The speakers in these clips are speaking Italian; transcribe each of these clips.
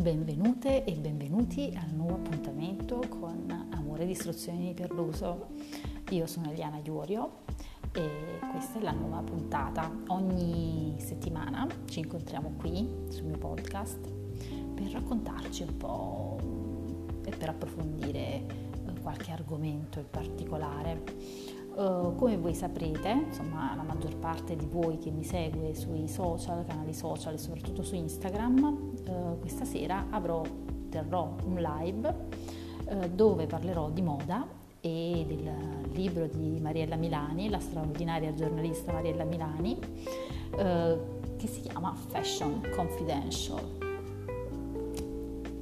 Benvenute e benvenuti al nuovo appuntamento con Amore e Istruzioni per l'uso. Io sono Eliana Iorio e questa è la nuova puntata. Ogni settimana ci incontriamo qui sul mio podcast per raccontarci un po' e per approfondire eh, qualche argomento in particolare. Uh, come voi saprete, insomma, la maggior parte di voi che mi segue sui social, canali social e soprattutto su Instagram, uh, questa sera avrò, terrò un live uh, dove parlerò di moda e del libro di Mariella Milani, la straordinaria giornalista Mariella Milani, che si chiama Fashion Confidential.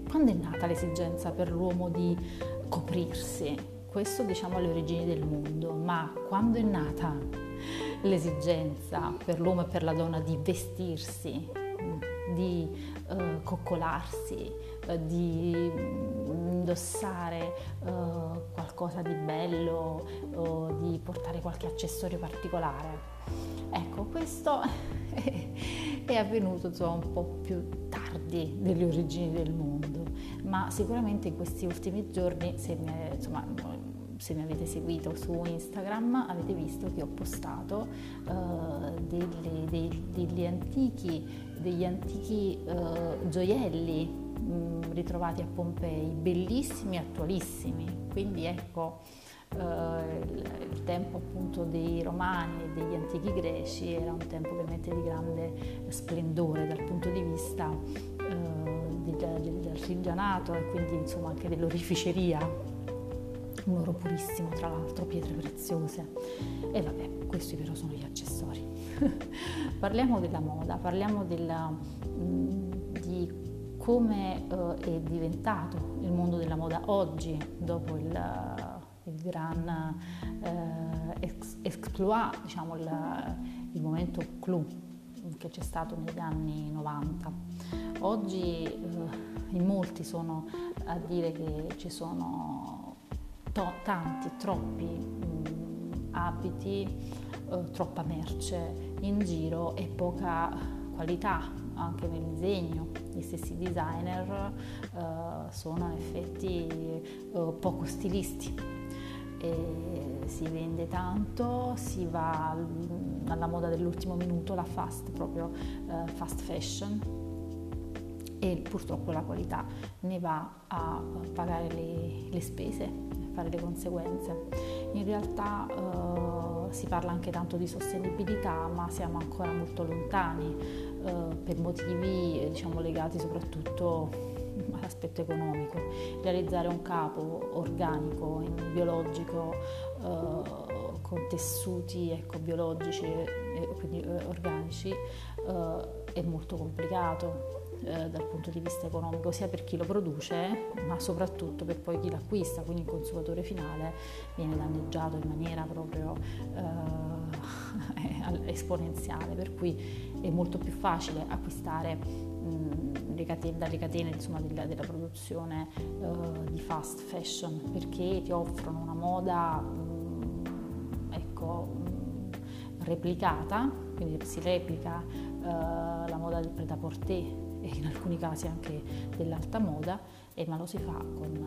Quando è nata l'esigenza per l'uomo di coprirsi? questo diciamo alle origini del mondo, ma quando è nata l'esigenza per l'uomo e per la donna di vestirsi, di uh, coccolarsi, uh, di indossare uh, qualcosa di bello, di portare qualche accessorio particolare. Ecco, questo è avvenuto insomma, un po' più tardi delle origini del mondo, ma sicuramente in questi ultimi giorni, se mi, insomma, se mi avete seguito su Instagram avete visto che ho postato uh, delle, dei, degli antichi, degli antichi uh, gioielli mh, mm, ritrovati a Pompei, bellissimi e attualissimi. Quindi ecco, uh, il, tempo appunto dei romani e degli antichi greci era un tempo ovviamente di grande splendore dal punto di vista del, del artigianato e quindi insomma anche dell'orificeria un oro purissimo tra l'altro, pietre preziose. E vabbè, questi però sono gli accessori. parliamo della moda, parliamo della, di come uh, è diventato il mondo della moda oggi, dopo il, uh, il gran uh, exploit, diciamo il, il momento clou che c'è stato negli anni 90. Oggi in molti sono a dire che ci sono to- tanti, troppi mh, abiti, eh, troppa merce in giro e poca qualità anche nel disegno. Gli stessi designer eh, sono in effetti eh, poco stilisti. E si vende tanto, si va alla moda dell'ultimo minuto, la fast, proprio eh, fast fashion, e purtroppo la qualità ne va a pagare le, le spese fare le conseguenze. In realtà eh, si parla anche tanto di sostenibilità, ma siamo ancora molto lontani eh, per motivi diciamo, legati soprattutto all'aspetto economico. Realizzare un capo organico, biologico, eh, con tessuti ecco, biologici e quindi eh, organici eh, è molto complicato eh, dal punto di vista economico, sia per chi lo produce, ma soprattutto per poi chi l'acquista, quindi il consumatore finale viene danneggiato in maniera proprio eh, esponenziale, per cui è molto più facile acquistare mh, le catene, dalle catene insomma, della, della, produzione eh, di fast fashion perché ti offrono una moda mh, ecco, mh, replicata, quindi si replica eh, la moda del pret-à-porter e in alcuni casi anche dell'alta moda, eh, ma lo si fa con,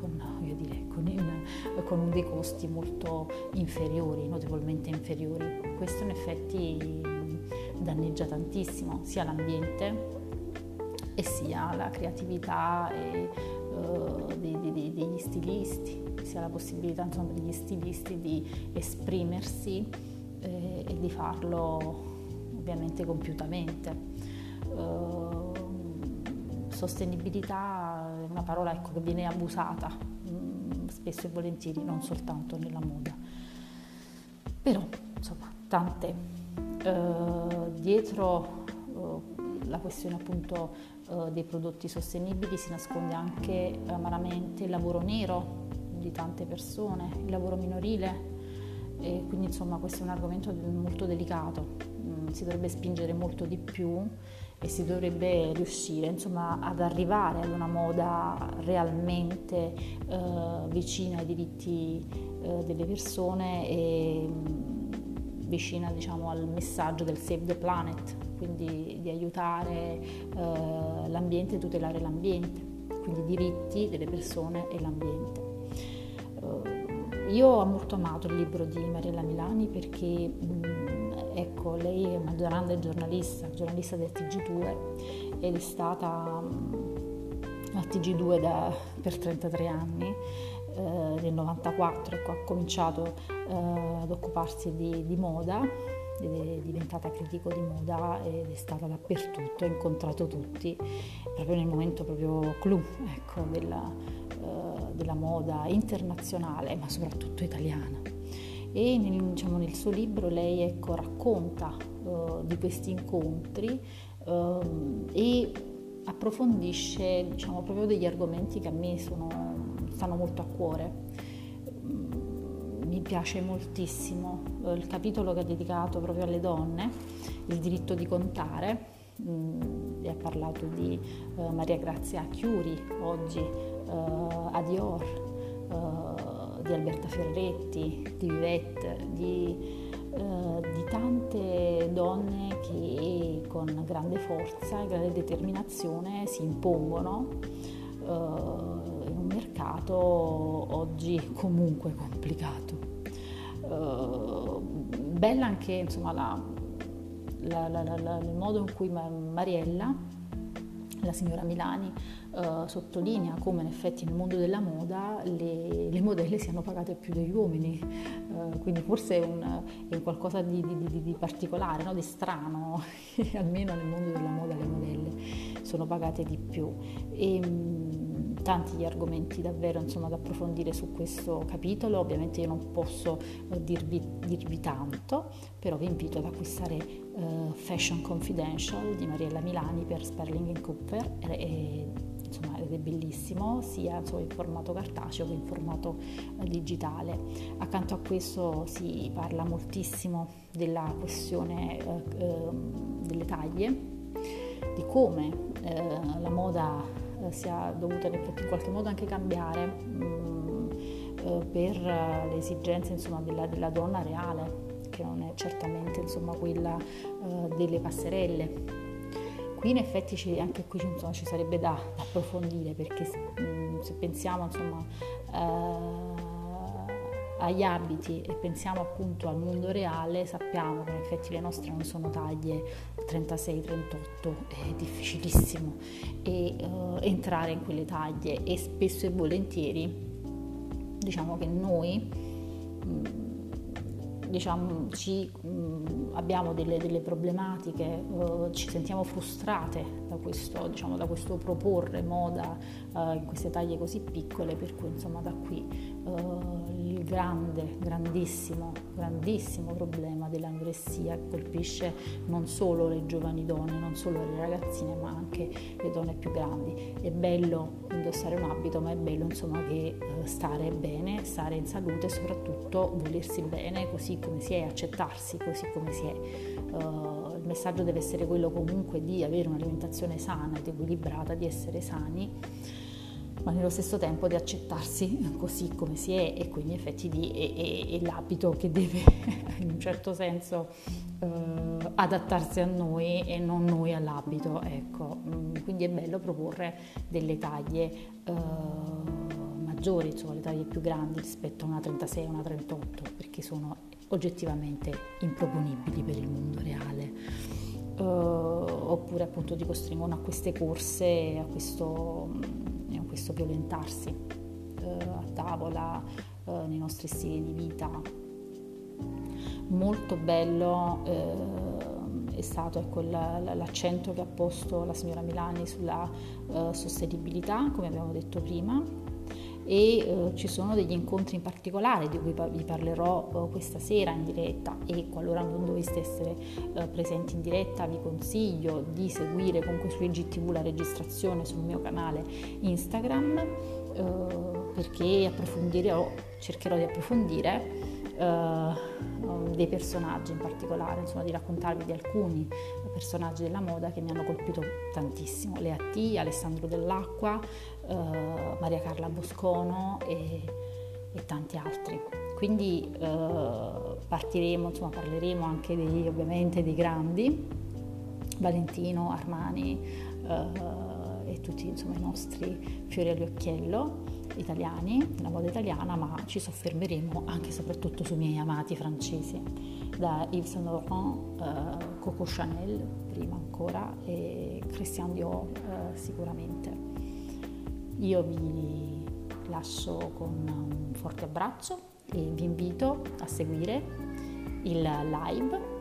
con, dire, con, in, con dei costi molto inferiori, notevolmente inferiori. Questo in effetti danneggia tantissimo sia l'ambiente e sia la creatività e, uh, dei, dei, degli stilisti, sia la possibilità insomma, degli stilisti di esprimersi eh, e di farlo ovviamente compiutamente. Ehm, sostenibilità è una parola ecco, che viene abusata mm, spesso e volentieri, non soltanto nella moda. Però, insomma, tante. Uh, dietro uh, la questione appunto uh, dei prodotti sostenibili si nasconde anche amaramente il lavoro nero di tante persone, il lavoro minorile e quindi insomma questo è un argomento molto delicato, mm, si dovrebbe spingere molto di più e si dovrebbe riuscire insomma, ad arrivare ad una moda realmente eh, vicina ai diritti eh, delle persone e, vicina diciamo, al messaggio del Save the Planet, quindi di aiutare eh, l'ambiente e tutelare l'ambiente, quindi i diritti delle persone e l'ambiente. Uh, io ho molto amato il libro di Mariella Milani perché mh, ecco, lei è una grande giornalista, giornalista del TG2 ed è stata mh, al TG2 da, per 33 anni eh, nel 94 ecco, ha cominciato eh, ad occuparsi di, di moda ed è diventata critico di moda ed è stata dappertutto, ha incontrato tutti, proprio nel momento proprio clou ecco, della, uh, della, moda internazionale, ma soprattutto italiana. E nel, diciamo, nel suo libro lei ecco, racconta uh, di questi incontri uh, e approfondisce diciamo, proprio degli argomenti che a me sono stanno molto a cuore. Mi piace moltissimo eh, il capitolo che ha dedicato proprio alle donne, il diritto di contare, mm, e ha parlato di uh, Maria Grazia Chiuri, oggi uh, a Dior, uh, di Alberta Ferretti, di Vivette, di, di, tante donne che con grande forza e grande determinazione si impongono mercato oggi comunque complicato. Uh, bella anche insomma, la, la, la, il modo in cui Mariella, la signora Milani, uh, sottolinea come in effetti nel mondo della moda le, le modelle siano pagate più degli uomini, uh, quindi forse è un, è qualcosa di, di, di, particolare, no? di strano, almeno nel mondo della moda le modelle sono pagate di più. E, tanti gli argomenti davvero insomma, da approfondire su questo capitolo, ovviamente io non posso uh, dirvi, dirvi, tanto, però vi invito ad acquistare uh, Fashion Confidential di Mariella Milani per Sperling Cooper e, e, insomma, ed è bellissimo sia insomma, in formato cartaceo che in formato uh, digitale. Accanto a questo si parla moltissimo della questione ehm, delle taglie, di come la moda eh, sia dovuta in qualche modo anche cambiare mh, mm, eh, per le esigenze insomma, della, della, donna reale, che non è certamente insomma, quella eh, delle passerelle. Qui in effetti ci, anche qui insomma, ci sarebbe da, da approfondire perché mh, mm, se pensiamo insomma, eh, agli abiti e pensiamo appunto al mondo reale, sappiamo che in effetti le nostre non sono taglie 36-38, è difficilissimo e, uh, entrare in quelle taglie e spesso e volentieri diciamo che noi mh, diciamo, ci, mh, abbiamo delle, delle problematiche, uh, ci sentiamo frustrate da questo, diciamo, da questo proporre moda uh, in queste taglie così piccole, per cui insomma da qui uh, grande, grandissimo, grandissimo problema dell'anoressia che colpisce non solo le giovani donne, non solo le ragazzine, ma anche le donne più grandi. È bello indossare un abito, ma è bello insomma che stare bene, stare in salute e soprattutto volersi bene così come si è, accettarsi così come si è. Uh, il messaggio deve essere quello comunque di avere un'alimentazione sana ed equilibrata, di essere sani, ma nello stesso tempo di accettarsi così come si è e quindi effetti di, è, è, è l'abito che deve in un certo senso uh, adattarsi a noi e non noi all'abito. Ecco. Mm, quindi è bello proporre delle taglie. Uh, maggiori, insomma le taglie più grandi rispetto a una 36 o una 38 perché sono oggettivamente improponibili per il mondo reale. Uh, oppure appunto ti costringono a queste corse, a questo, mm, a questo violentarsi uh, a tavola, uh, nei nostri stili di vita. Molto bello è stato ecco, l'accento che ha posto la signora Milani sulla sostenibilità, come abbiamo detto prima, e eh, ci sono degli incontri in particolare di cui vi parlerò eh, questa sera in diretta. E qualora non doveste essere eh, presenti in diretta vi consiglio di seguire comunque su IGTV la registrazione sul mio canale Instagram eh, perché approfondirò, cercherò di approfondire uh, dei personaggi in particolare, insomma di raccontarvi di alcuni personaggi della moda che mi hanno colpito tantissimo, Lea T, Alessandro Dell'Acqua, uh, Maria Carla Boscono e, e tanti altri. Quindi eh, partiremo, insomma parleremo anche di, ovviamente dei grandi, Valentino, Armani eh, e tutti insomma, i nostri fiori all'occhiello italiani, la moda italiana, ma ci soffermeremo anche e soprattutto sui miei amati francesi, da Yves Saint Laurent, eh, Coco Chanel prima ancora e Christian Dior eh, sicuramente. Io vi lascio con un forte abbraccio e vi invito a seguire il live,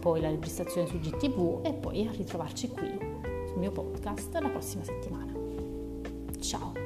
poi la registrazione su GTV e poi a ritrovarci qui sul mio podcast la prossima settimana. Ciao!